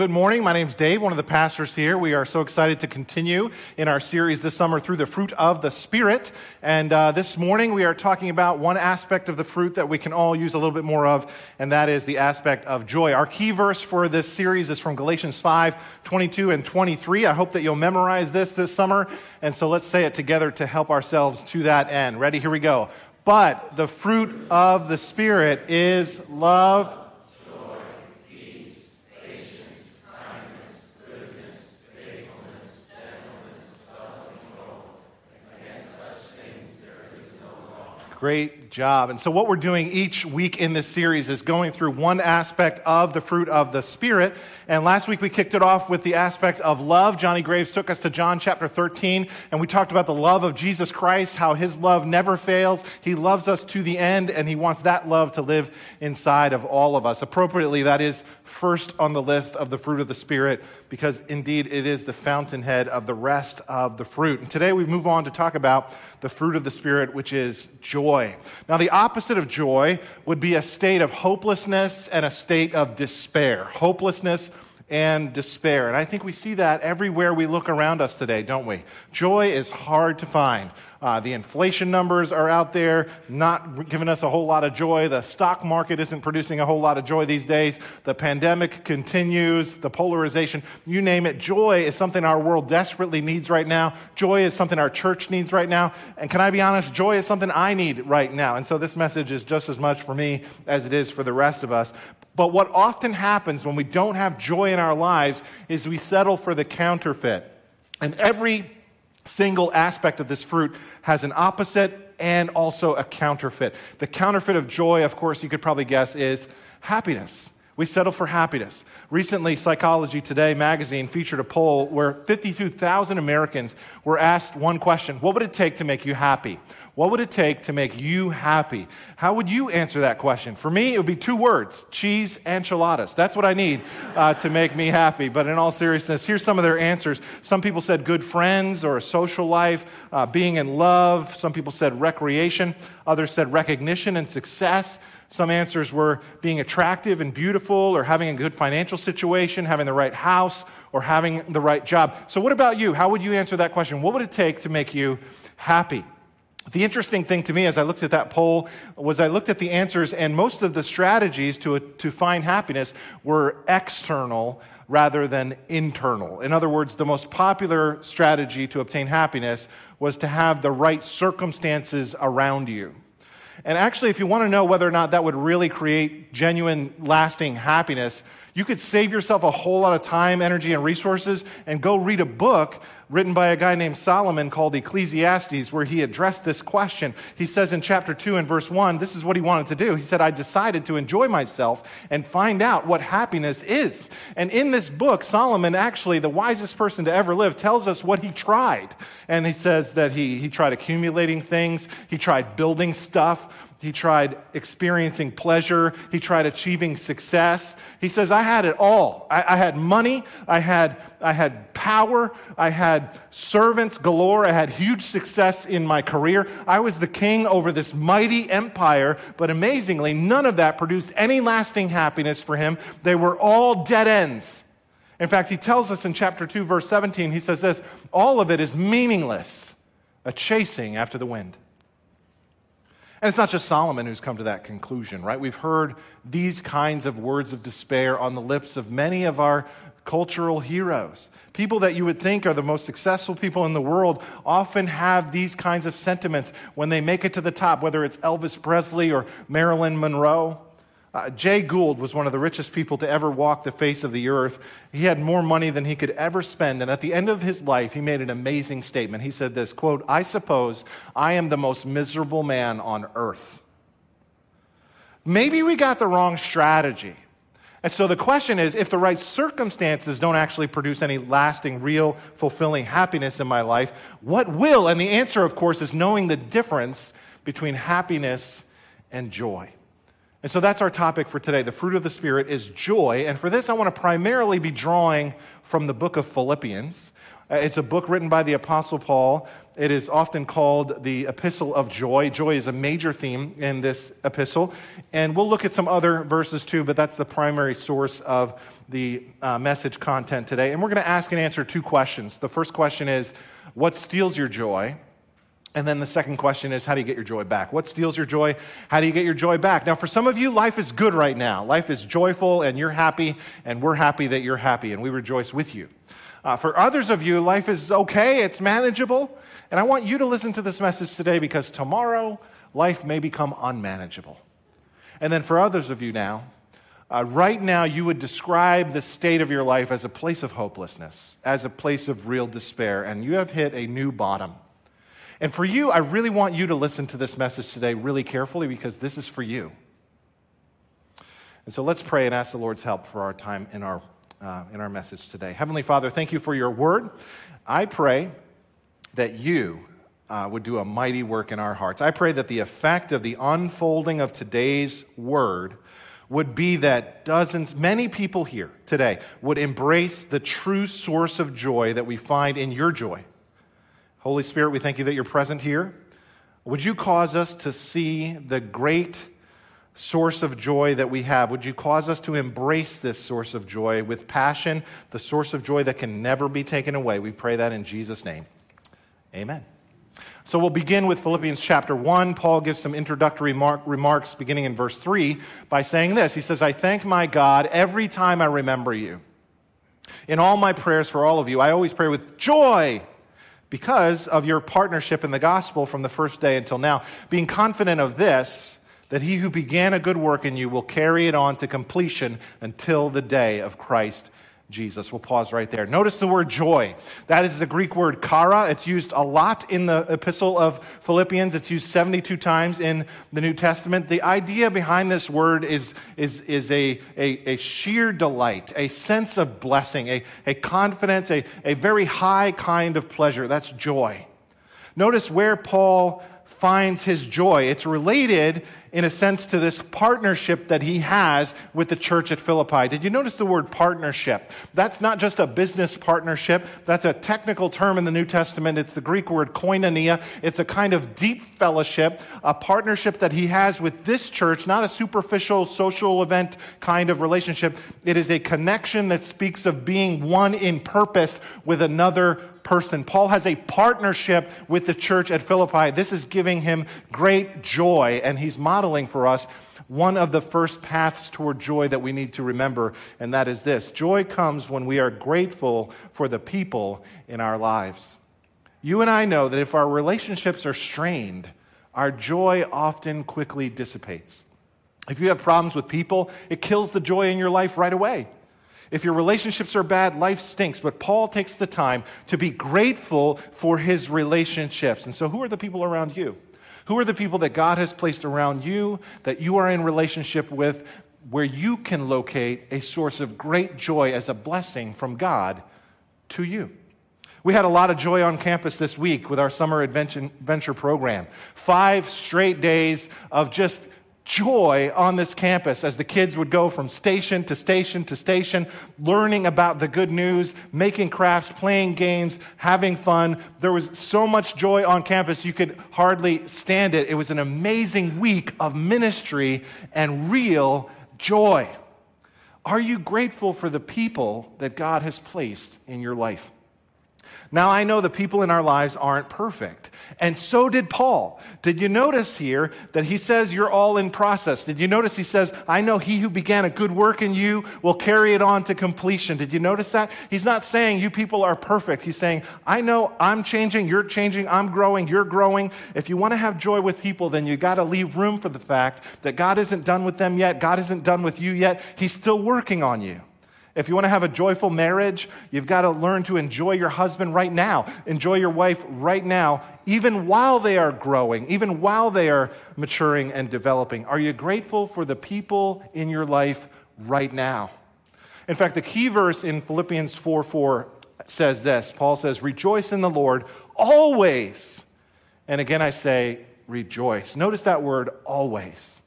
Good morning. My name is Dave, one of the pastors here. We are so excited to continue in our series this summer through the fruit of the Spirit. And uh, this morning we are talking about one aspect of the fruit that we can all use a little bit more of, and that is the aspect of joy. Our key verse for this series is from Galatians 5 22 and 23. I hope that you'll memorize this this summer. And so let's say it together to help ourselves to that end. Ready? Here we go. But the fruit of the Spirit is love Great job. And so, what we're doing each week in this series is going through one aspect of the fruit of the Spirit. And last week we kicked it off with the aspect of love. Johnny Graves took us to John chapter 13, and we talked about the love of Jesus Christ, how his love never fails. He loves us to the end, and he wants that love to live inside of all of us. Appropriately, that is first on the list of the fruit of the Spirit, because indeed it is the fountainhead of the rest of the fruit. And today we move on to talk about the fruit of the Spirit, which is joy. Now, the opposite of joy would be a state of hopelessness and a state of despair. Hopelessness and despair. And I think we see that everywhere we look around us today, don't we? Joy is hard to find. Uh, the inflation numbers are out there, not giving us a whole lot of joy. The stock market isn't producing a whole lot of joy these days. The pandemic continues, the polarization, you name it. Joy is something our world desperately needs right now. Joy is something our church needs right now. And can I be honest? Joy is something I need right now. And so this message is just as much for me as it is for the rest of us. But what often happens when we don't have joy in our lives is we settle for the counterfeit. And every single aspect of this fruit has an opposite and also a counterfeit. The counterfeit of joy, of course, you could probably guess, is happiness. We settle for happiness. Recently, Psychology Today magazine featured a poll where 52,000 Americans were asked one question What would it take to make you happy? What would it take to make you happy? How would you answer that question? For me, it would be two words cheese enchiladas. That's what I need uh, to make me happy. But in all seriousness, here's some of their answers. Some people said good friends or a social life, uh, being in love. Some people said recreation. Others said recognition and success. Some answers were being attractive and beautiful, or having a good financial situation, having the right house, or having the right job. So, what about you? How would you answer that question? What would it take to make you happy? The interesting thing to me as I looked at that poll was I looked at the answers, and most of the strategies to, to find happiness were external rather than internal. In other words, the most popular strategy to obtain happiness was to have the right circumstances around you. And actually, if you want to know whether or not that would really create genuine, lasting happiness, you could save yourself a whole lot of time, energy, and resources and go read a book written by a guy named Solomon called Ecclesiastes, where he addressed this question. He says in chapter 2 and verse 1, this is what he wanted to do. He said, I decided to enjoy myself and find out what happiness is. And in this book, Solomon, actually the wisest person to ever live, tells us what he tried. And he says that he, he tried accumulating things, he tried building stuff. He tried experiencing pleasure. He tried achieving success. He says, I had it all. I, I, had money. I had, I had power. I had servants galore. I had huge success in my career. I was the king over this mighty empire. But amazingly, none of that produced any lasting happiness for him. They were all dead ends. In fact, he tells us in chapter 2, verse 17, he says this all of it is meaningless, a chasing after the wind. And it's not just Solomon who's come to that conclusion, right? We've heard these kinds of words of despair on the lips of many of our cultural heroes. People that you would think are the most successful people in the world often have these kinds of sentiments when they make it to the top, whether it's Elvis Presley or Marilyn Monroe. Uh, Jay Gould was one of the richest people to ever walk the face of the earth. He had more money than he could ever spend. And at the end of his life, he made an amazing statement. He said this quote, I suppose I am the most miserable man on earth. Maybe we got the wrong strategy. And so the question is if the right circumstances don't actually produce any lasting, real, fulfilling happiness in my life, what will? And the answer, of course, is knowing the difference between happiness and joy. And so that's our topic for today. The fruit of the Spirit is joy. And for this, I want to primarily be drawing from the book of Philippians. Uh, it's a book written by the Apostle Paul. It is often called the Epistle of Joy. Joy is a major theme in this epistle. And we'll look at some other verses too, but that's the primary source of the uh, message content today. And we're going to ask and answer two questions. The first question is What steals your joy? And then the second question is, how do you get your joy back? What steals your joy? How do you get your joy back? Now, for some of you, life is good right now. Life is joyful, and you're happy, and we're happy that you're happy, and we rejoice with you. Uh, for others of you, life is okay, it's manageable. And I want you to listen to this message today because tomorrow, life may become unmanageable. And then for others of you now, uh, right now, you would describe the state of your life as a place of hopelessness, as a place of real despair, and you have hit a new bottom. And for you, I really want you to listen to this message today really carefully because this is for you. And so let's pray and ask the Lord's help for our time in our uh, in our message today. Heavenly Father, thank you for your word. I pray that you uh, would do a mighty work in our hearts. I pray that the effect of the unfolding of today's word would be that dozens, many people here today would embrace the true source of joy that we find in your joy. Holy Spirit, we thank you that you're present here. Would you cause us to see the great source of joy that we have. Would you cause us to embrace this source of joy with passion, the source of joy that can never be taken away? We pray that in Jesus' name. Amen. So we'll begin with Philippians chapter 1. Paul gives some introductory mark, remarks beginning in verse 3 by saying this He says, I thank my God every time I remember you. In all my prayers for all of you, I always pray with joy because of your partnership in the gospel from the first day until now. Being confident of this, that he who began a good work in you will carry it on to completion until the day of Christ Jesus. We'll pause right there. Notice the word joy. That is the Greek word chara. It's used a lot in the epistle of Philippians. It's used 72 times in the New Testament. The idea behind this word is, is, is a, a, a sheer delight, a sense of blessing, a, a confidence, a, a very high kind of pleasure. That's joy. Notice where Paul finds his joy. It's related, in a sense, to this partnership that he has with the church at Philippi. Did you notice the word partnership? That's not just a business partnership, that's a technical term in the New Testament. It's the Greek word koinonia. It's a kind of deep fellowship, a partnership that he has with this church, not a superficial social event kind of relationship. It is a connection that speaks of being one in purpose with another person. Paul has a partnership with the church at Philippi. This is giving him great joy, and he's modeling for us one of the first paths toward joy that we need to remember, and that is this joy comes when we are grateful for the people in our lives. You and I know that if our relationships are strained, our joy often quickly dissipates. If you have problems with people, it kills the joy in your life right away. If your relationships are bad, life stinks. But Paul takes the time to be grateful for his relationships. And so, who are the people around you? Who are the people that God has placed around you that you are in relationship with where you can locate a source of great joy as a blessing from God to you? We had a lot of joy on campus this week with our summer adventure program. Five straight days of just joy on this campus as the kids would go from station to station to station, learning about the good news, making crafts, playing games, having fun. There was so much joy on campus, you could hardly stand it. It was an amazing week of ministry and real joy. Are you grateful for the people that God has placed in your life? Now, I know the people in our lives aren't perfect. And so did Paul. Did you notice here that he says you're all in process? Did you notice he says, I know he who began a good work in you will carry it on to completion? Did you notice that? He's not saying you people are perfect. He's saying, I know I'm changing, you're changing, I'm growing, you're growing. If you want to have joy with people, then you got to leave room for the fact that God isn't done with them yet. God isn't done with you yet. He's still working on you. If you want to have a joyful marriage, you've got to learn to enjoy your husband right now, enjoy your wife right now, even while they are growing, even while they are maturing and developing. Are you grateful for the people in your life right now? In fact, the key verse in Philippians 4 4 says this Paul says, Rejoice in the Lord always. And again, I say, rejoice. Notice that word always.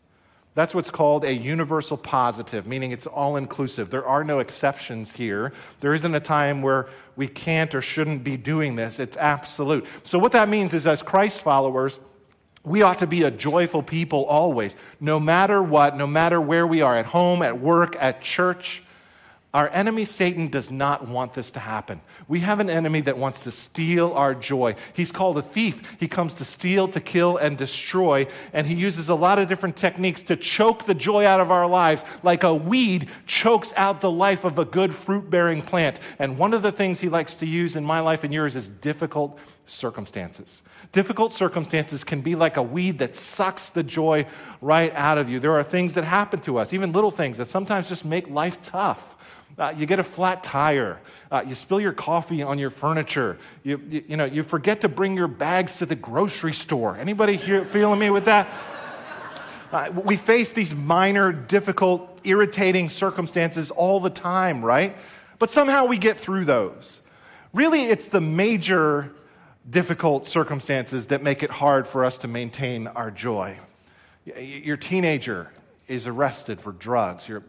That's what's called a universal positive, meaning it's all inclusive. There are no exceptions here. There isn't a time where we can't or shouldn't be doing this. It's absolute. So, what that means is, as Christ followers, we ought to be a joyful people always, no matter what, no matter where we are at home, at work, at church. Our enemy, Satan, does not want this to happen. We have an enemy that wants to steal our joy. He's called a thief. He comes to steal, to kill, and destroy. And he uses a lot of different techniques to choke the joy out of our lives, like a weed chokes out the life of a good fruit bearing plant. And one of the things he likes to use in my life and yours is difficult circumstances. Difficult circumstances can be like a weed that sucks the joy right out of you. There are things that happen to us, even little things that sometimes just make life tough. Uh, you get a flat tire. Uh, you spill your coffee on your furniture. You, you, you, know, you forget to bring your bags to the grocery store. Anybody here feeling me with that? Uh, we face these minor, difficult, irritating circumstances all the time, right? But somehow we get through those. Really, it's the major, difficult circumstances that make it hard for us to maintain our joy. Your teenager is arrested for drugs. Your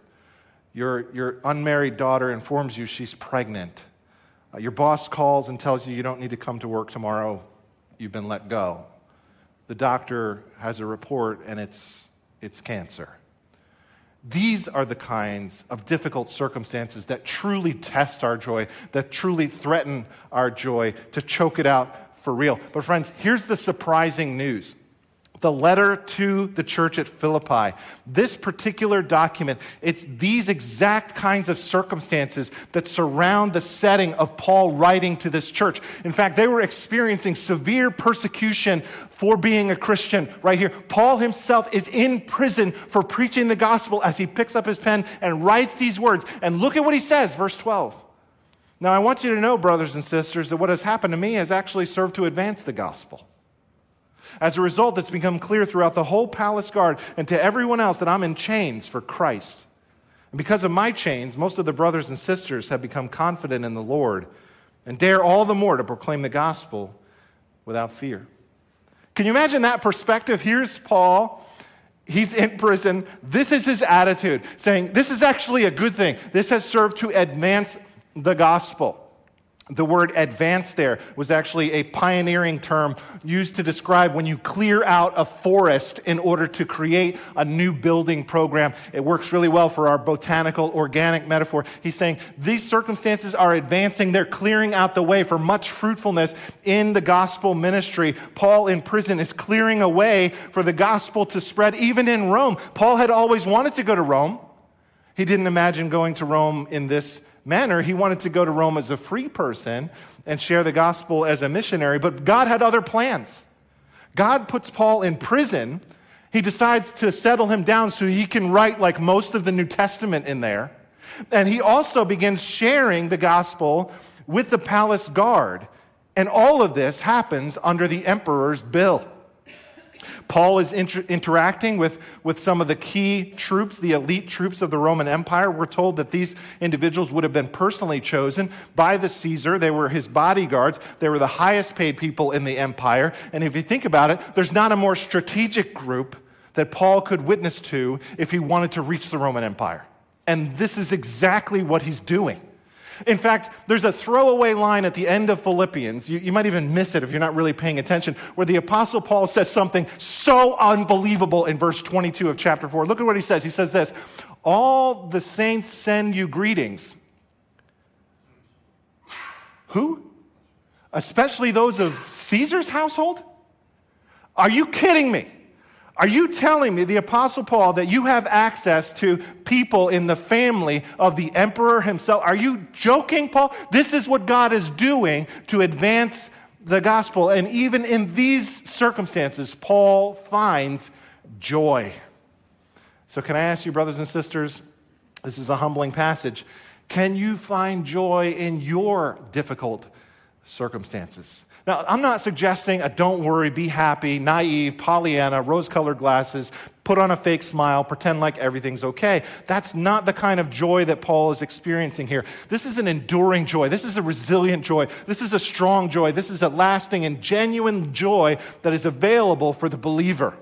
your, your unmarried daughter informs you she's pregnant. Uh, your boss calls and tells you you don't need to come to work tomorrow. You've been let go. The doctor has a report and it's, it's cancer. These are the kinds of difficult circumstances that truly test our joy, that truly threaten our joy, to choke it out for real. But, friends, here's the surprising news the letter to the church at Philippi. This particular document, it's these exact kinds of circumstances that surround the setting of Paul writing to this church. In fact, they were experiencing severe persecution for being a Christian right here. Paul himself is in prison for preaching the gospel as he picks up his pen and writes these words. And look at what he says, verse 12. Now, I want you to know, brothers and sisters, that what has happened to me has actually served to advance the gospel as a result, it's become clear throughout the whole palace guard and to everyone else that I'm in chains for Christ. And because of my chains, most of the brothers and sisters have become confident in the Lord and dare all the more to proclaim the gospel without fear. Can you imagine that perspective? Here's Paul. He's in prison. This is his attitude, saying, This is actually a good thing. This has served to advance the gospel. The word advance there was actually a pioneering term used to describe when you clear out a forest in order to create a new building program. It works really well for our botanical organic metaphor. He's saying these circumstances are advancing. They're clearing out the way for much fruitfulness in the gospel ministry. Paul in prison is clearing a way for the gospel to spread even in Rome. Paul had always wanted to go to Rome. He didn't imagine going to Rome in this manner. He wanted to go to Rome as a free person and share the gospel as a missionary, but God had other plans. God puts Paul in prison. He decides to settle him down so he can write like most of the New Testament in there. And he also begins sharing the gospel with the palace guard. And all of this happens under the emperor's bill. Paul is inter- interacting with, with some of the key troops, the elite troops of the Roman Empire. We're told that these individuals would have been personally chosen by the Caesar. They were his bodyguards, they were the highest paid people in the empire. And if you think about it, there's not a more strategic group that Paul could witness to if he wanted to reach the Roman Empire. And this is exactly what he's doing. In fact, there's a throwaway line at the end of Philippians. You, you, might even miss it if you're not really paying attention, where the Apostle Paul says something so unbelievable in verse 22 of chapter 4. Look at what he says. He says this All the saints send you greetings. Who? Especially those of Caesar's household? Are you kidding me? Are you telling me, the Apostle Paul, that you have access to people in the family of the emperor himself? Are you joking, Paul? This is what God is doing to advance the gospel. And even in these circumstances, Paul finds joy. So, can I ask you, brothers and sisters, this is a humbling passage. Can you find joy in your difficult circumstances? Now, I'm not suggesting a don't worry, be happy, naive, Pollyanna, rose colored glasses, put on a fake smile, pretend like everything's okay. That's not the kind of joy that Paul is experiencing here. This is an enduring joy. This is a resilient joy. This is a strong joy. This is a lasting and genuine joy that is available for the believer.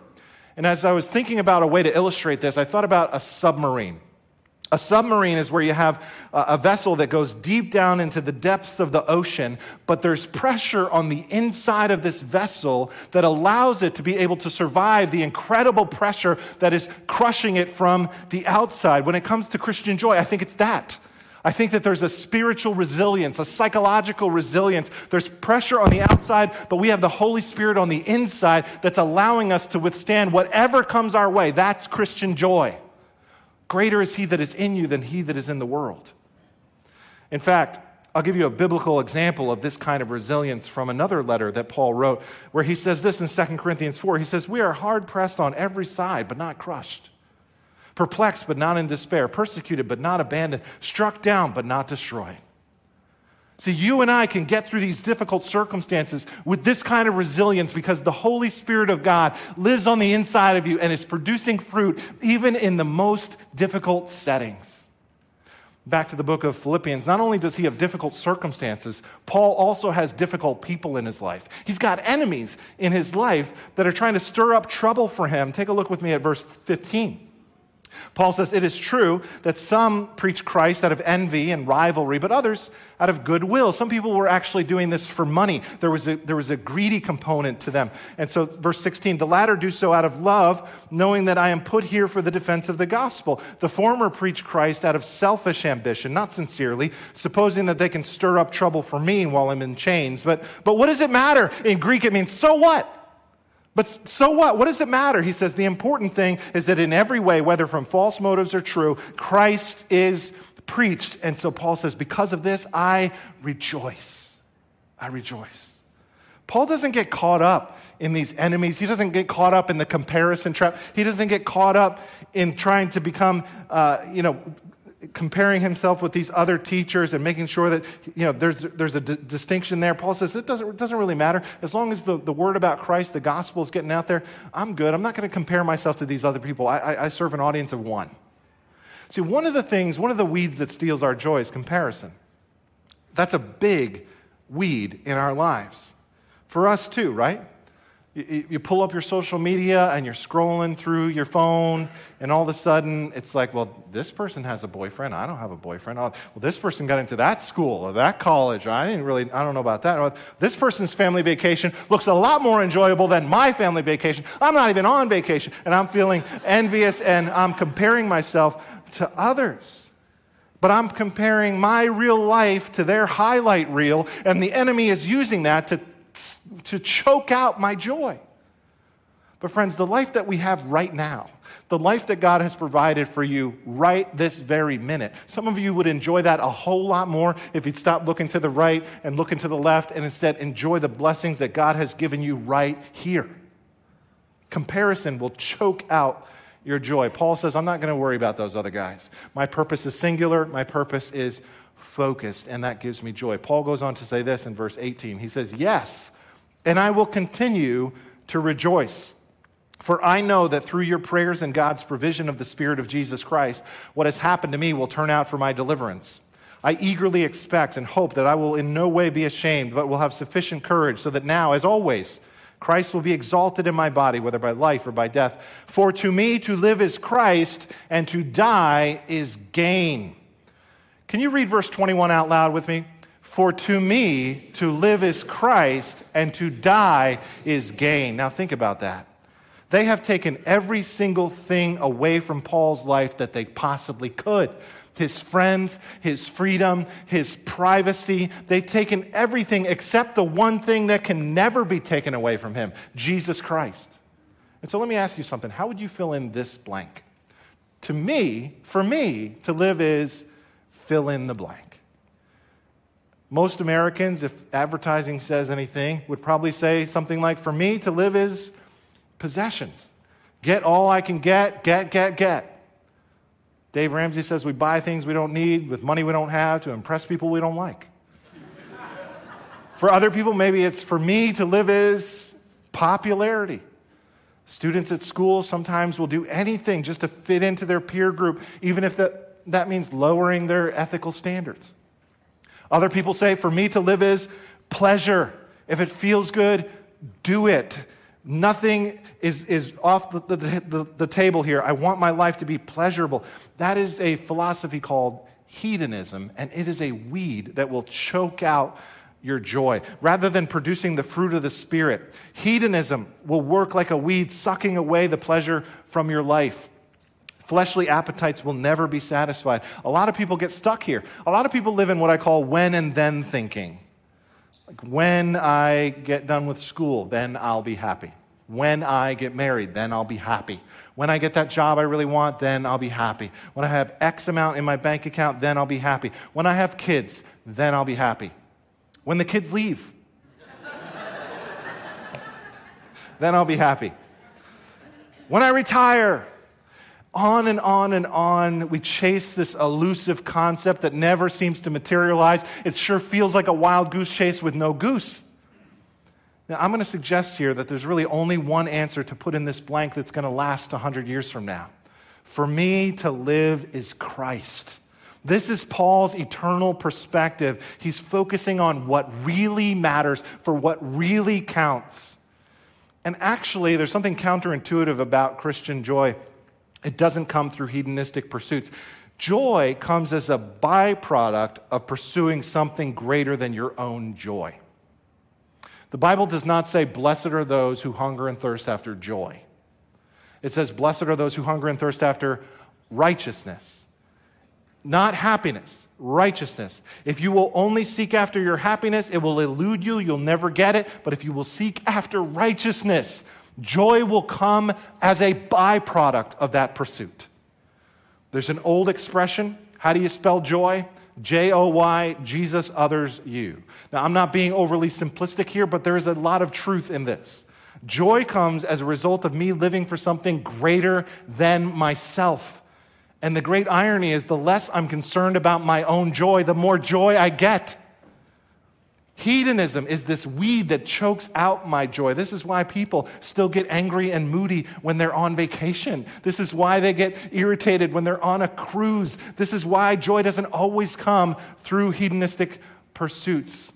And as I was thinking about a way to illustrate this, I thought about a submarine. A submarine is where you have a vessel that goes deep down into the depths of the ocean, but there's pressure on the inside of this vessel that allows it to be able to survive the incredible pressure that is crushing it from the outside. When it comes to Christian joy, I think it's that. I think that there's a spiritual resilience, a psychological resilience. There's pressure on the outside, but we have the Holy Spirit on the inside that's allowing us to withstand whatever comes our way. That's Christian joy. Greater is he that is in you than he that is in the world. In fact, I'll give you a biblical example of this kind of resilience from another letter that Paul wrote, where he says this in 2 Corinthians 4. He says, We are hard pressed on every side, but not crushed, perplexed, but not in despair, persecuted, but not abandoned, struck down, but not destroyed. See, you and I can get through these difficult circumstances with this kind of resilience because the Holy Spirit of God lives on the inside of you and is producing fruit even in the most difficult settings. Back to the book of Philippians, not only does he have difficult circumstances, Paul also has difficult people in his life. He's got enemies in his life that are trying to stir up trouble for him. Take a look with me at verse 15. Paul says, It is true that some preach Christ out of envy and rivalry, but others out of goodwill. Some people were actually doing this for money. There was a, there was a greedy component to them. And so, verse 16, the latter do so out of love, knowing that I am put here for the defense of the gospel. The former preach Christ out of selfish ambition, not sincerely, supposing that they can stir up trouble for me while I'm in chains. But, but what does it matter? In Greek, it means so what? But so what? What does it matter? He says the important thing is that in every way, whether from false motives or true, Christ is preached. And so Paul says, because of this, I rejoice. I rejoice. Paul doesn't get caught up in these enemies. He doesn't get caught up in the comparison trap. He doesn't get caught up in trying to become, uh, you know, comparing himself with these other teachers and making sure that you know there's, there's a d- distinction there. Paul says it doesn't, it doesn't really matter. As long as the, the word about christ the gospel is getting out there i'm good. I'm not going to compare myself to these other people. I, I, I serve an audience of one. See one of the things one of the weeds that steals our joy is comparison. That's a big weed in our lives. For us too right you, pull up your social media and you're scrolling through your phone, and all of a sudden it's like, well, this person has a boyfriend. I don't have a boyfriend. Oh, well, this person got into that school or that college. I didn't really, I don't know about that. This person's family vacation looks a lot more enjoyable than my family vacation. I'm not even on vacation, and I'm feeling envious and I'm comparing myself to others. But I'm comparing my real life to their highlight reel, and the enemy is using that to to choke out my joy. But, friends, the life that we have right now, the life that God has provided for you right this very minute, some of you would enjoy that a whole lot more if you'd stop looking to the right and looking to the left and instead enjoy the blessings that God has given you right here. Comparison will choke out your joy. Paul says, I'm not going to worry about those other guys. My purpose is singular, my purpose is focused, and that gives me joy. Paul goes on to say this in verse 18. He says, Yes, and I will continue to rejoice. For I know that through your prayers and God's provision of the Spirit of Jesus Christ, what has happened to me will turn out for my deliverance. I eagerly expect and hope that I will in no way be ashamed, but will have sufficient courage, so that now, as always, Christ will be exalted in my body, whether by life or by death. For to me to live is Christ, and to die is gain. Can you read verse 21 out loud with me? For to me, to live is Christ, and to die is gain. Now, think about that. They have taken every single thing away from Paul's life that they possibly could his friends, his freedom, his privacy. They've taken everything except the one thing that can never be taken away from him Jesus Christ. And so let me ask you something. How would you fill in this blank? To me, for me, to live is fill in the blank. Most Americans, if advertising says anything, would probably say something like, For me, to live is possessions. Get all I can get, get, get, get. Dave Ramsey says we buy things we don't need with money we don't have to impress people we don't like. for other people, maybe it's for me to live is popularity. Students at school sometimes will do anything just to fit into their peer group, even if that, that means lowering their ethical standards. Other people say, for me to live is pleasure. If it feels good, do it. Nothing is, is off the, the, the, the table here. I want my life to be pleasurable. That is a philosophy called hedonism, and it is a weed that will choke out your joy rather than producing the fruit of the Spirit. Hedonism will work like a weed, sucking away the pleasure from your life. Fleshly appetites will never be satisfied. A lot of people get stuck here. A lot of people live in what I call when and then thinking. Like when I get done with school, then I'll be happy. When I get married, then I'll be happy. When I get that job I really want, then I'll be happy. When I have X amount in my bank account, then I'll be happy. When I have kids, then I'll be happy. When the kids leave, then I'll be happy. When I retire, on and on and on, we chase this elusive concept that never seems to materialize. It sure feels like a wild goose chase with no goose. Now, I'm going to suggest here that there's really only one answer to put in this blank that's going to last 100 years from now. For me to live is Christ. This is Paul's eternal perspective. He's focusing on what really matters, for what really counts. And actually, there's something counterintuitive about Christian joy. It doesn't come through hedonistic pursuits. Joy comes as a byproduct of pursuing something greater than your own joy. The Bible does not say, Blessed are those who hunger and thirst after joy. It says, Blessed are those who hunger and thirst after righteousness not happiness, righteousness. If you will only seek after your happiness, it will elude you, you'll never get it. But if you will seek after righteousness, joy will come as a byproduct of that pursuit. There's an old expression. How do you spell joy? J O Y, Jesus, others, you. Now, I'm not being overly simplistic here, but there is a lot of truth in this. Joy comes as a result of me living for something greater than myself. And the great irony is the less I'm concerned about my own joy, the more joy I get. Hedonism is this weed that chokes out my joy. This is why people still get angry and moody when they're on vacation. This is why they get irritated when they're on a cruise. This is why joy doesn't always come through hedonistic pursuits.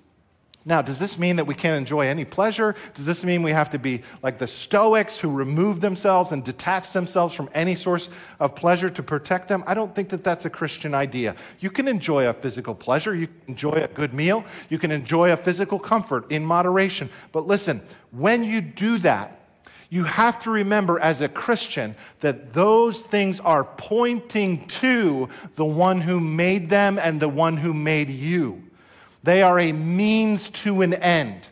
Now, does this mean that we can't enjoy any pleasure? Does this mean we have to be like the Stoics who remove themselves and detach themselves from any source of pleasure to protect them? I don't think that that's a Christian idea. You can enjoy a physical pleasure, you can enjoy a good meal, you can enjoy a physical comfort in moderation. But listen, when you do that, you have to remember as a Christian that those things are pointing to the one who made them and the one who made you. They are a means to an end.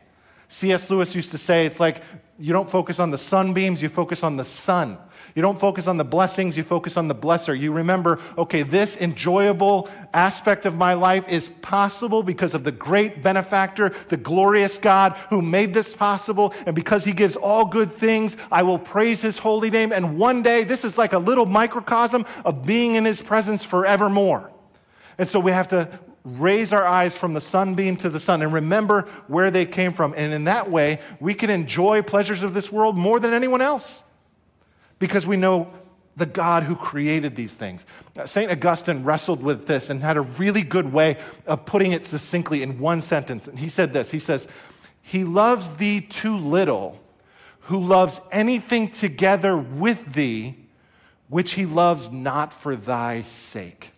C.S. Lewis used to say it's like you don't focus on the sunbeams, you focus on the sun. You don't focus on the blessings, you focus on the blesser. You remember, okay, this enjoyable aspect of my life is possible because of the great benefactor, the glorious God who made this possible. And because he gives all good things, I will praise his holy name. And one day, this is like a little microcosm of being in his presence forevermore. And so we have to raise our eyes from the sunbeam to the sun and remember where they came from. And in that way, we can enjoy pleasures of this world more than anyone else because we know the God who created these things. St. Augustine wrestled with this and had a really good way of putting it succinctly in one sentence. And he said this He says, He loves thee too little, who loves anything together with thee, which he loves not for thy sake.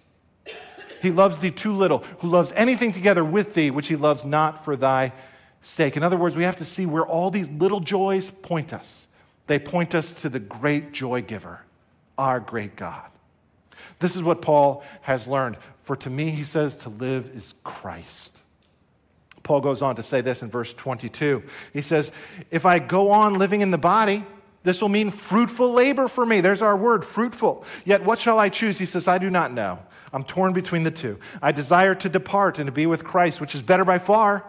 He loves thee too little, who loves anything together with thee, which he loves not for thy sake. In other words, we have to see where all these little joys point us. They point us to the great joy giver, our great God. This is what Paul has learned. For to me, he says, to live is Christ. Paul goes on to say this in verse 22. He says, If I go on living in the body, this will mean fruitful labor for me. There's our word, fruitful. Yet what shall I choose? He says, I do not know. I'm torn between the two. I desire to depart and to be with Christ, which is better by far.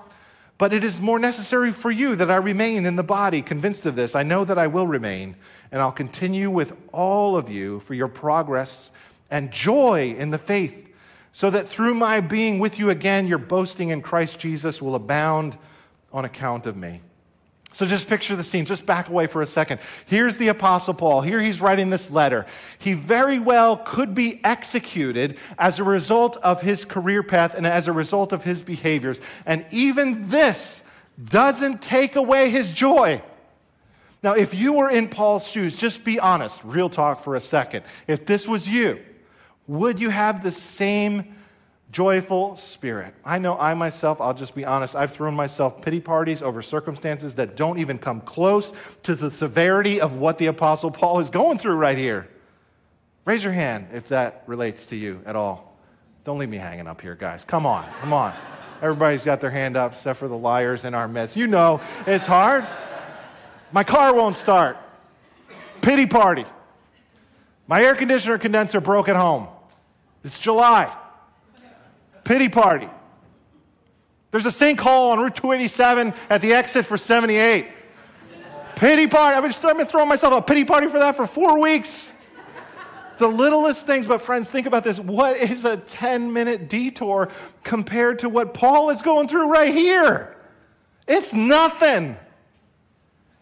But it is more necessary for you that I remain in the body. Convinced of this, I know that I will remain, and I'll continue with all of you for your progress and joy in the faith, so that through my being with you again, your boasting in Christ Jesus will abound on account of me. So just picture the scene. Just back away for a second. Here's the Apostle Paul. Here he's writing this letter. He very well could be executed as a result of his career path and as a result of his behaviors. And even this doesn't take away his joy. Now, if you were in Paul's shoes, just be honest, real talk for a second. If this was you, would you have the same joyful spirit? I know I myself, I'll just be honest, I've thrown myself pity parties over circumstances that don't even come close to the severity of what the Apostle Paul is going through right here. Raise your hand if that relates to you at all. Don't leave me hanging up here, guys. Come on, come on. Everybody's got their hand up, except for the liars in our midst. You know it's hard. My car won't start. Pity party. My air conditioner condenser broke at home. It's July. Pity party. There's a sinkhole on Route 287 at the exit for 78. Pity party. I've been, throwing myself a pity party for that for four weeks. The littlest things, but friends, think about this. What is a 10 minute detour compared to what Paul is going through right here? It's nothing.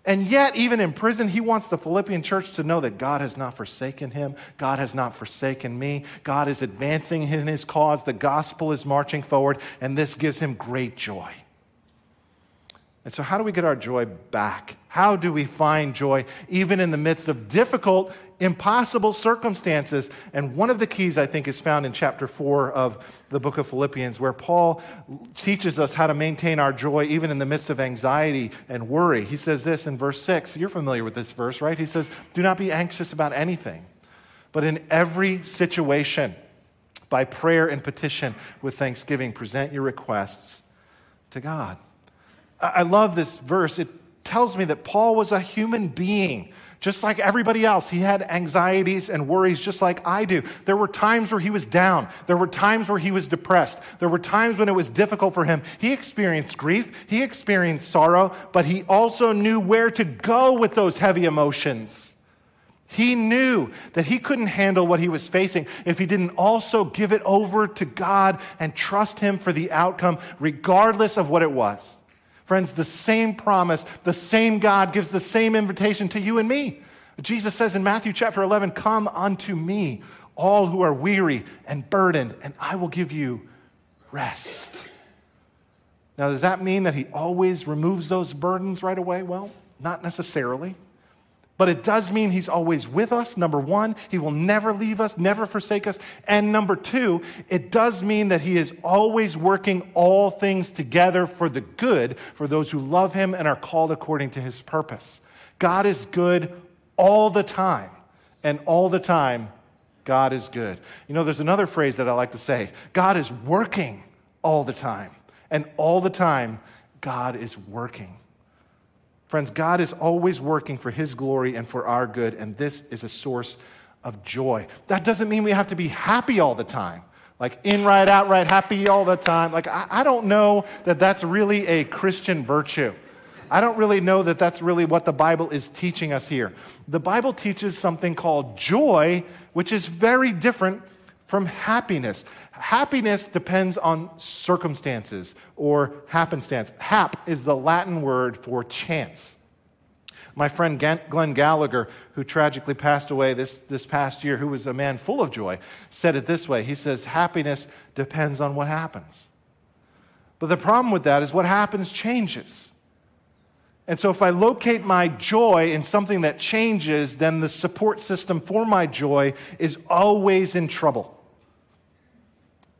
And yet, even in prison, he wants the Philippian church to know that God has not forsaken him. God has not forsaken me. God is advancing in his cause. The gospel is marching forward, and this gives him great joy. And so, how do we get our joy back? How do we find joy even in the midst of difficult, impossible circumstances? And one of the keys, I think, is found in chapter four of the book of Philippians, where Paul teaches us how to maintain our joy even in the midst of anxiety and worry. He says this in verse six. You're familiar with this verse, right? He says, Do not be anxious about anything, but in every situation, by prayer and petition with thanksgiving, present your requests to God. I love this verse. It tells me that Paul was a human being, just like everybody else. He had anxieties and worries just like I do. There were times where he was down, there were times where he was depressed, there were times when it was difficult for him. He experienced grief, he experienced sorrow, but he also knew where to go with those heavy emotions. He knew that he couldn't handle what he was facing if he didn't also give it over to God and trust him for the outcome, regardless of what it was. Friends, the same promise, the same God gives the same invitation to you and me. Jesus says in Matthew chapter 11, Come unto me, all who are weary and burdened, and I will give you rest. Now, does that mean that he always removes those burdens right away? Well, not necessarily. But it does mean he's always with us. Number one, he will never leave us, never forsake us. And number two, it does mean that he is always working all things together for the good for those who love him and are called according to his purpose. God is good all the time. And all the time, God is good. You know, there's another phrase that I like to say God is working all the time. And all the time, God is working. Friends, God is always working for His glory and for our good, and this is a source of joy. That doesn't mean we have to be happy all the time. Like in right, out right, happy all the time. Like, I, I don't know that that's really a Christian virtue. I don't really know that that's really what the Bible is teaching us here. The Bible teaches something called joy, which is very different from happiness. Happiness depends on circumstances or happenstance. Hap is the Latin word for chance. My friend Glenn Gallagher, who tragically passed away this, this past year, who was a man full of joy, said it this way He says, Happiness depends on what happens. But the problem with that is what happens changes. And so, if I locate my joy in something that changes, then the support system for my joy is always in trouble.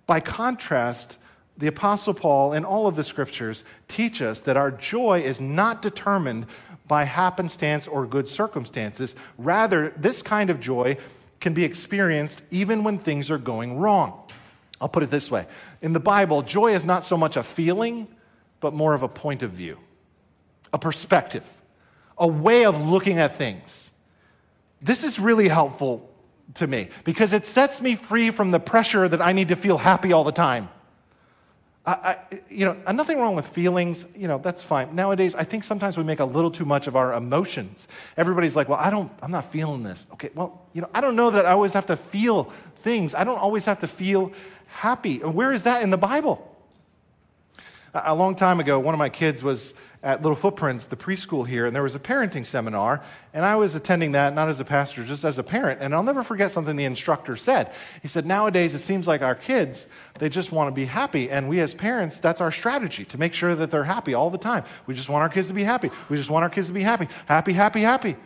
By contrast, the Apostle Paul and all of the scriptures teach us that our joy is not determined by happenstance or good circumstances. Rather, this kind of joy can be experienced even when things are going wrong. I'll put it this way In the Bible, joy is not so much a feeling, but more of a point of view, a perspective, a way of looking at things. This is really helpful to me because it sets me free from the pressure that I need to feel happy all the time. I, I, you know, uh, nothing wrong with feelings. You know, that's fine. Nowadays, I think sometimes we make a little too much of our emotions. Everybody's like, "Well, I don't. I'm not feeling this." Okay. Well, you know, I don't know that I always have to feel things. I don't always have to feel happy. And where is that in the Bible? A long time ago, one of my kids was at Little Footprints, the preschool here, and there was a parenting seminar, and I was attending that, not as a pastor, just as a parent. And I'll never forget something the instructor said. He said, Nowadays, it seems like our kids, they just want to be happy. And we as parents, that's our strategy to make sure that they're happy all the time. We just want our kids to be happy. We just want our kids to be happy. Happy, happy, happy.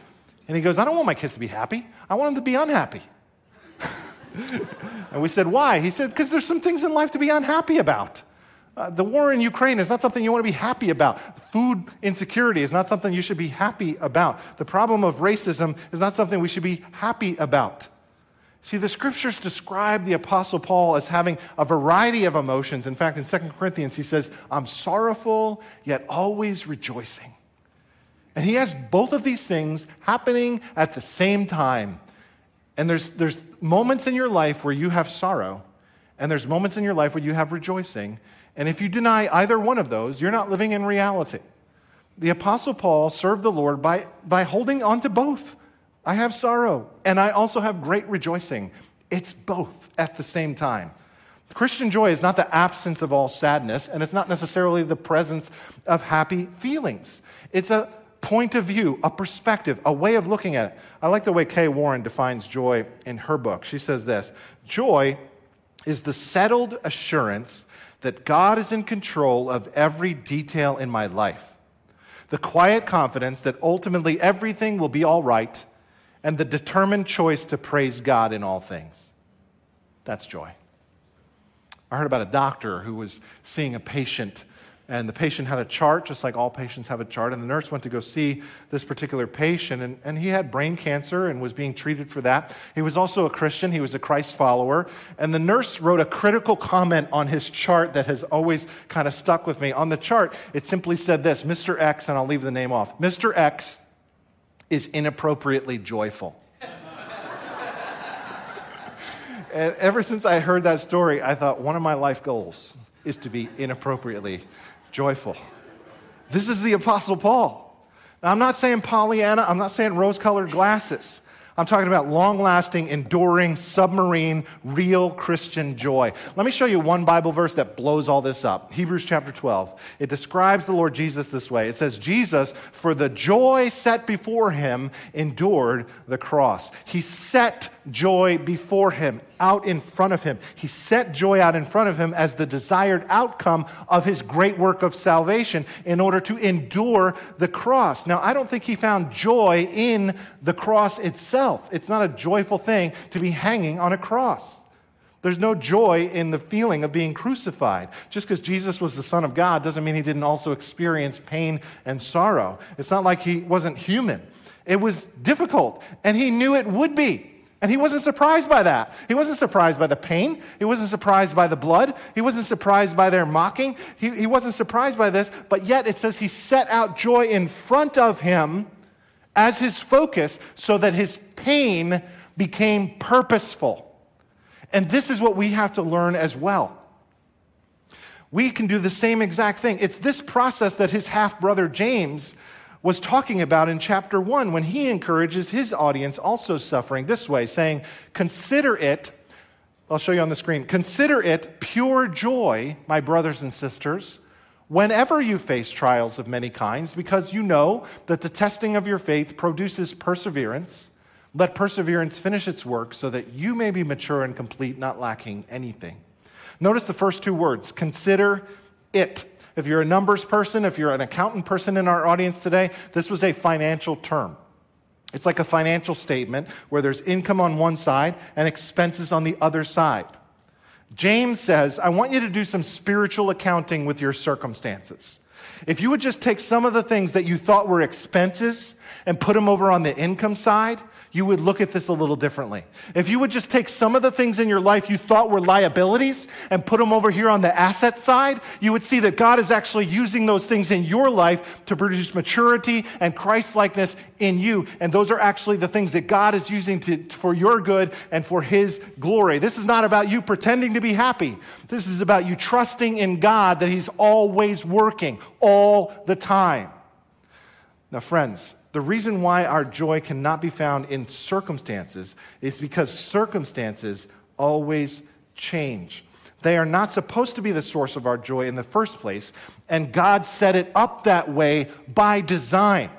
And he goes, I don't want my kids to be happy. I want them to be unhappy. and we said, Why? He said, Because there's some things in life to be unhappy about. Uh, the war in Ukraine is not something you want to be happy about. Food insecurity is not something you should be happy about. The problem of racism is not something we should be happy about. See, the scriptures describe the Apostle Paul as having a variety of emotions. In fact, in 2 Corinthians, he says, I'm sorrowful, yet always rejoicing. And he has both of these things happening at the same time. And there's, there's moments in your life where you have sorrow, and there's moments in your life where you have rejoicing. And if you deny either one of those, you're not living in reality. The Apostle Paul served the Lord by, by holding on to both. I have sorrow, and I also have great rejoicing. It's both at the same time. Christian joy is not the absence of all sadness, and it's not necessarily the presence of happy feelings. It's a point of view, a perspective, a way of looking at it. I like the way Kay Warren defines joy in her book. She says this Joy is the settled assurance that God is in control of every detail in my life, the quiet confidence that ultimately everything will be all right, and the determined choice to praise God in all things. That's joy. I heard about a doctor who was seeing a patient and the patient had a chart, just like all patients have a chart. And the nurse went to go see this particular patient, and, and he had brain cancer and was being treated for that. He was also a Christian, he was a Christ follower. And the nurse wrote a critical comment on his chart that has always kind of stuck with me. On the chart, it simply said this Mr. X, and I'll leave the name off Mr. X is inappropriately joyful. and ever since I heard that story, I thought one of my life goals is to be inappropriately joyful. This is the Apostle Paul. Now, I'm not saying Pollyanna, I'm not saying rose colored glasses. I'm talking about long lasting, enduring, submarine, real Christian joy. Let me show you one Bible verse that blows all this up. Hebrews chapter 12. It describes the Lord Jesus this way it says, Jesus, for the joy set before him, endured the cross. He set joy before him, out in front of him. He set joy out in front of him as the desired outcome of his great work of salvation in order to endure the cross. Now, I don't think he found joy in the cross itself. It's not a joyful thing to be hanging on a cross. There's no joy in the feeling of being crucified. Just because Jesus was the Son of God doesn't mean he didn't also experience pain and sorrow. It's not like he wasn't human. It was difficult, and he knew it would be. And he wasn't surprised by that. He wasn't surprised by the pain. He wasn't surprised by the blood. He wasn't surprised by their mocking. He, he wasn't surprised by this. But yet it says he set out joy in front of him as his focus so that his pain became purposeful. And this is what we have to learn as well. We can do the same exact thing. It's this process that his half brother James was talking about in chapter 1 when he encourages his audience also suffering this way, saying, Consider it, I'll show you on the screen, consider it pure joy, my brothers and sisters, whenever you face trials of many kinds, because you know that the testing of your faith produces perseverance. Let perseverance finish its work so that you may be mature and complete, not lacking anything. Notice the first two words consider it. If you're a numbers person, if you're an accountant person in our audience today, this was a financial term. It's like a financial statement where there's income on one side and expenses on the other side. James says, I want you to do some spiritual accounting with your circumstances. If you would just take some of the things that you thought were expenses and put them over on the income side, you would look at this a little differently. If you would just take some of the things in your life you thought were liabilities and put them over here on the asset side, you would see that God is actually using those things in your life to produce maturity and Christ likeness in you. And those are actually the things that God is using to, for your good and for His glory. This is not about you pretending to be happy. This is about you trusting in God that He's always working all the time. Now, friends, the reason why our joy cannot be found in circumstances is because circumstances always change. They are not supposed to be the source of our joy in the first place, and God set it up that way by design.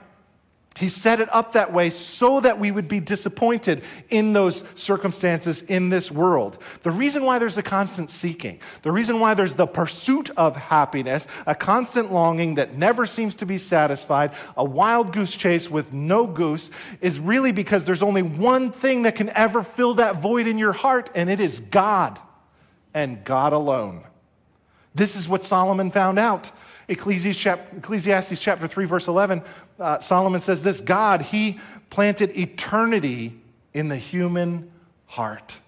He set it up that way so that we would be disappointed in those circumstances in this world. The reason why there's a constant seeking, the reason why there's the pursuit of happiness, a constant longing that never seems to be satisfied, a wild goose chase with no goose, is really because there's only one thing that can ever fill that void in your heart, and it is God and God alone. This is what Solomon found out. Ecclesiastes chapter 3, verse 11, uh, Solomon says this God, he planted eternity in the human heart.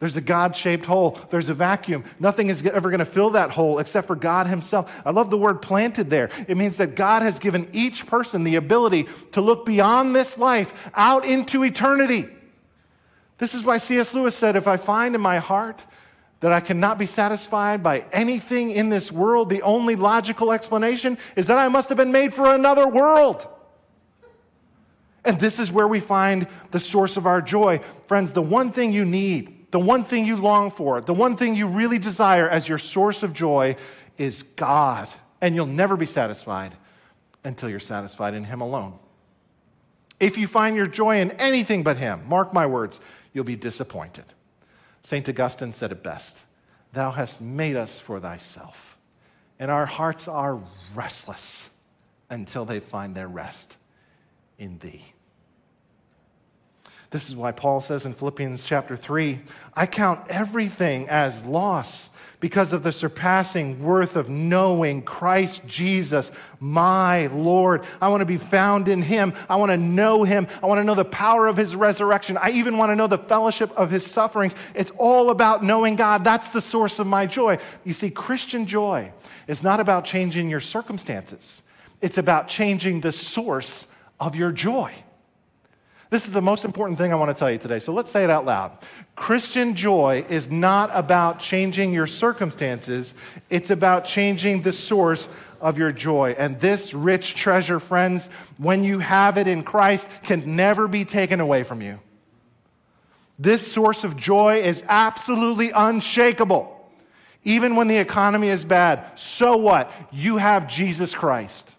There's a God shaped hole. There's a vacuum. Nothing is ever going to fill that hole except for God Himself. I love the word planted there. It means that God has given each person the ability to look beyond this life out into eternity. This is why C.S. Lewis said, If I find in my heart that I cannot be satisfied by anything in this world, the only logical explanation is that I must have been made for another world. And this is where we find the source of our joy. Friends, the one thing you need, the one thing you long for, the one thing you really desire as your source of joy is God. And you'll never be satisfied until you're satisfied in Him alone. If you find your joy in anything but Him, mark my words, you'll be disappointed. St. Augustine said it best Thou hast made us for thyself, and our hearts are restless until they find their rest in thee. This is why Paul says in Philippians chapter 3 I count everything as loss because of the surpassing worth of knowing Christ Jesus, my Lord. I want to be found in Him. I want to know Him. I want to know the power of His resurrection. I even want to know the fellowship of His sufferings. It's all about knowing God. That's the source of my joy. You see, Christian joy is not about changing your circumstances, it's about changing the source of your joy. This is the most important thing I want to tell you today. So let's say it out loud. Christian joy is not about changing your circumstances, it's about changing the source of your joy. And this rich treasure, friends, when you have it in Christ, can never be taken away from you. This source of joy is absolutely unshakable. Even when the economy is bad, so what? You have Jesus Christ.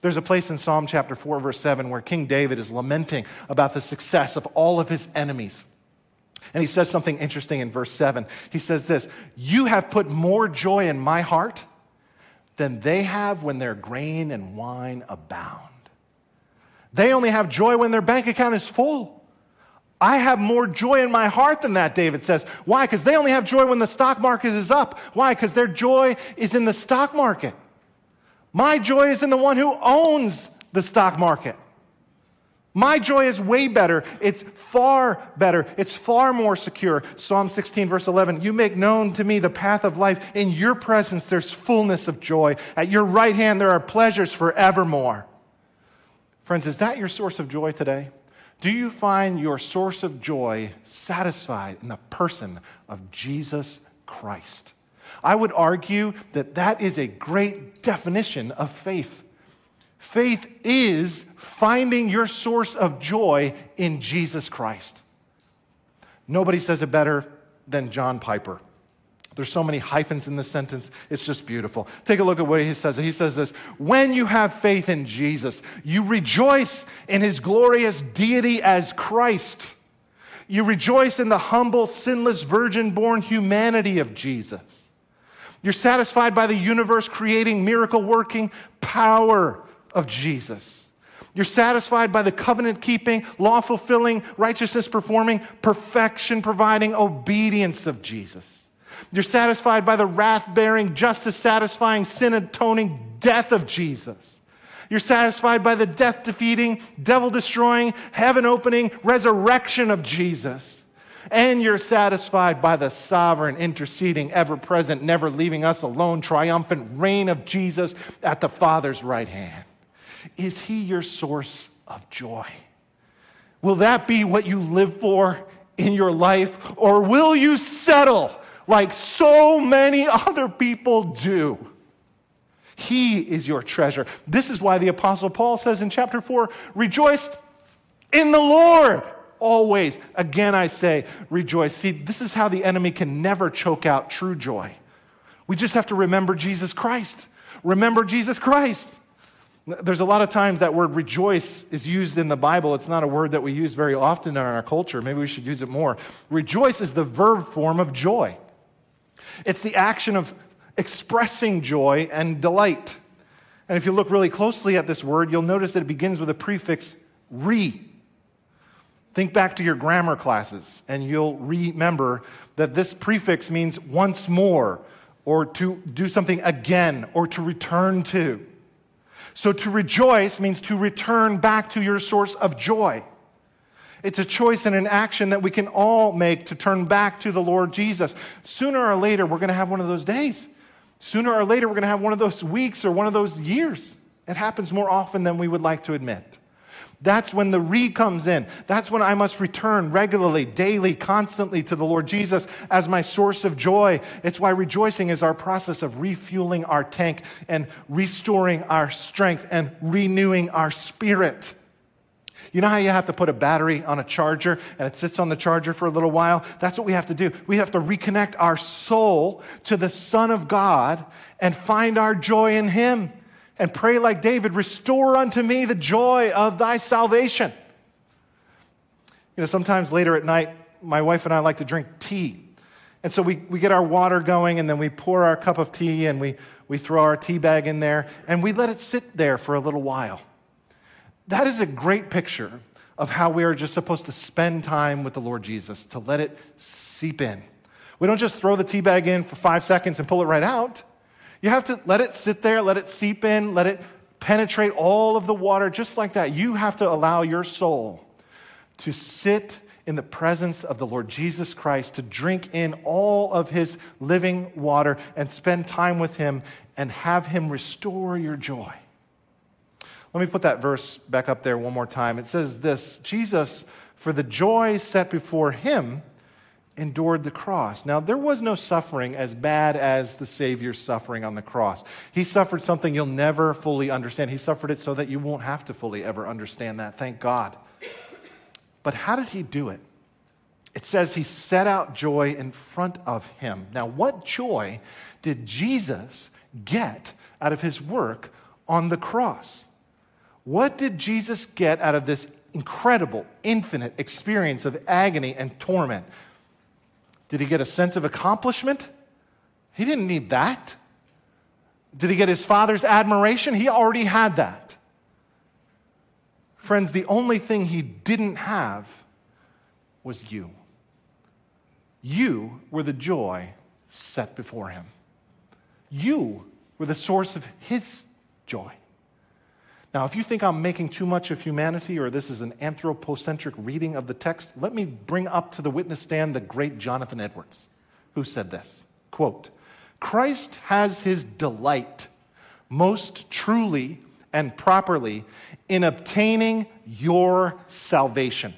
There's a place in Psalm chapter 4, verse 7, where King David is lamenting about the success of all of his enemies. And he says something interesting in verse 7. He says this You have put more joy in my heart than they have when their grain and wine abound. They only have joy when their bank account is full. I have more joy in my heart than that, David says. Why? Because they only have joy when the stock market is up. Why? Because their joy is in the stock market. My joy is in the one who owns the stock market. My joy is way better. It's far better. It's far more secure. Psalm 16, verse 11 You make known to me the path of life. In your presence, there's fullness of joy. At your right hand, there are pleasures forevermore. Friends, is that your source of joy today? Do you find your source of joy satisfied in the person of Jesus Christ? I would argue that that is a great definition of faith. Faith is finding your source of joy in Jesus Christ. Nobody says it better than John Piper. There's so many hyphens in this sentence. It's just beautiful. Take a look at what he says. He says this When you have faith in Jesus, you rejoice in his glorious deity as Christ. You rejoice in the humble, sinless, virgin born humanity of Jesus. You're satisfied by the universe creating, miracle working power of Jesus. You're satisfied by the covenant keeping, law fulfilling, righteousness performing, perfection providing obedience of Jesus. You're satisfied by the wrath bearing, justice satisfying, sin atoning death of Jesus. You're satisfied by the death defeating, devil destroying, heaven opening resurrection of Jesus and you're satisfied by the sovereign, interceding, ever present, never leaving us alone, triumphant reign of Jesus at the Father's right hand. Is He your source of joy? Will that be what you live for in your life, or will you settle like so many other people do? He is your treasure. This is why the Apostle Paul says in chapter 4 rejoice in the Lord. Always, again I say, rejoice. See, this is how the enemy can never choke out true joy. We just have to remember Jesus Christ. Remember Jesus Christ. There's a lot of times that word rejoice is used in the Bible. It's not a word that we use very often in our culture. Maybe we should use it more. Rejoice is the verb form of joy, it's the action of expressing joy and delight. And if you look really closely at this word, you'll notice that it begins with a prefix re. Think back to your grammar classes, and you'll remember that this prefix means once more, or to do something again, or to return to. So to rejoice means to return back to your source of joy. It's a choice and an action that we can all make to turn back to the Lord Jesus. Sooner or later, we're going to have one of those days. Sooner or later, we're going to have one of those weeks or one of those years. It happens more often than we would like to admit. That's when the re comes in. That's when I must return regularly, daily, constantly to the Lord Jesus as my source of joy. It's why rejoicing is our process of refueling our tank and restoring our strength and renewing our spirit. You know how you have to put a battery on a charger and it sits on the charger for a little while? That's what we have to do. We have to reconnect our soul to the Son of God and find our joy in Him and pray like David, Restore unto me the joy of thy salvation. You know, sometimes later at night, my wife and I like to drink tea. And so we, we get our water going, and then we pour our cup of tea, and we, we throw our tea bag in there, and we let it sit there for a little while. That is a great picture of how we are just supposed to spend time with the Lord Jesus, to let it seep in. We don't just throw the tea bag in for five seconds and pull it right out. You have to let it sit there, let it seep in, let it penetrate all of the water, just like that. You have to allow your soul to sit in the presence of the Lord Jesus Christ, to drink in all of his living water and spend time with him and have him restore your joy. Let me put that verse back up there one more time. It says this Jesus, for the joy set before him, endured the cross. Now, there was no suffering as bad as the Savior's suffering on the cross. He suffered something you'll never fully understand. He suffered it so that you won't have to fully ever understand that. Thank God. But how did he do it? It says he set out joy in front of him. Now, what joy did Jesus get out of his work on the cross? What did Jesus get out of this incredible, infinite experience of agony and torment? Did he get a sense of accomplishment? He didn't need that. Did he get his father's admiration? He already had that. Friends, the only thing he didn't have was you. You were the joy set before him. You were the source of his joy. Now, if you think I'm making too much of humanity or this is an anthropocentric reading of the text, let me bring up to the witness stand the great Jonathan Edwards, who said this quote, Christ has his delight most truly and properly in obtaining your salvation,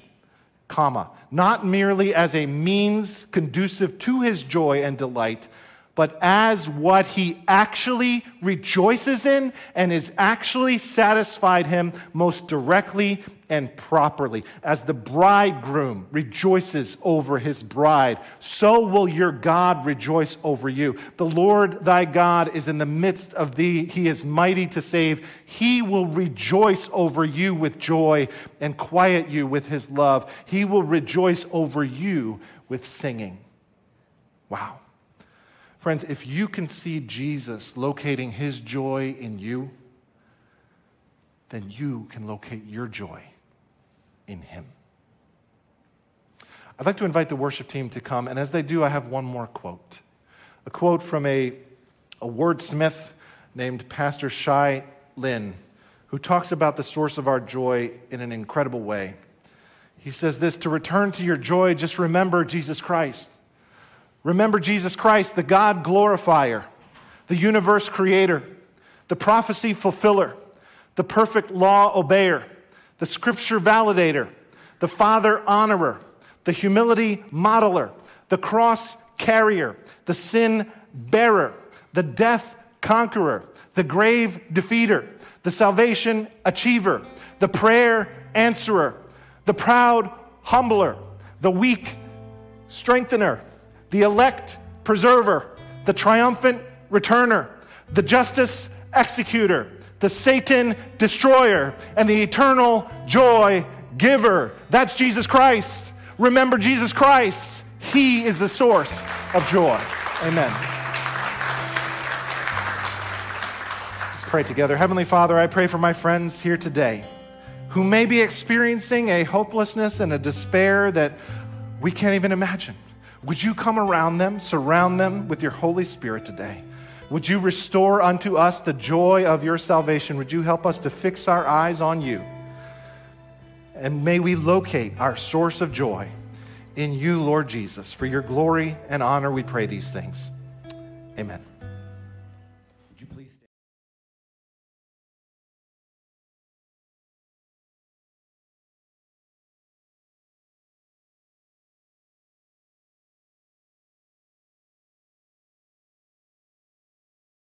comma, not merely as a means conducive to his joy and delight, but as what he actually rejoices in and is actually satisfied him most directly and properly. As the bridegroom rejoices over his bride, so will your God rejoice over you. The Lord thy God is in the midst of thee. He is mighty to save. He will rejoice over you with joy and quiet you with his love. He will rejoice over you with singing. Wow. Friends, if you can see Jesus locating his joy in you, then you can locate your joy in him. I'd like to invite the worship team to come, and as they do, I have one more quote. A quote from a, a wordsmith named Pastor Shai Linne, who talks about the source of our joy in an incredible way. He says this To return to your joy, just remember Jesus Christ. Remember Jesus Christ, the God glorifier, the universe creator, the prophecy fulfiller, the perfect law obeyer, the scripture validator, the father honorer, the humility modeler, the cross carrier, the sin bearer, the death conqueror, the grave defeater, the salvation achiever, the prayer answerer, the proud humbler, the weak strengthener, the elect preserver, the triumphant returner, the justice executor, the Satan destroyer, and the eternal joy giver. That's Jesus Christ. Remember Jesus Christ. He is the source of joy. Amen. Let's pray together. Heavenly Father, I pray for my friends here today who may be experiencing a hopelessness and a despair that we can't even imagine. Would you come around them, surround them with your Holy Spirit today? Would you restore unto us the joy of your salvation? Would you help us to fix our eyes on you? And may we locate our source of joy in you, Lord Jesus. For your glory and honor, we pray these things. Amen.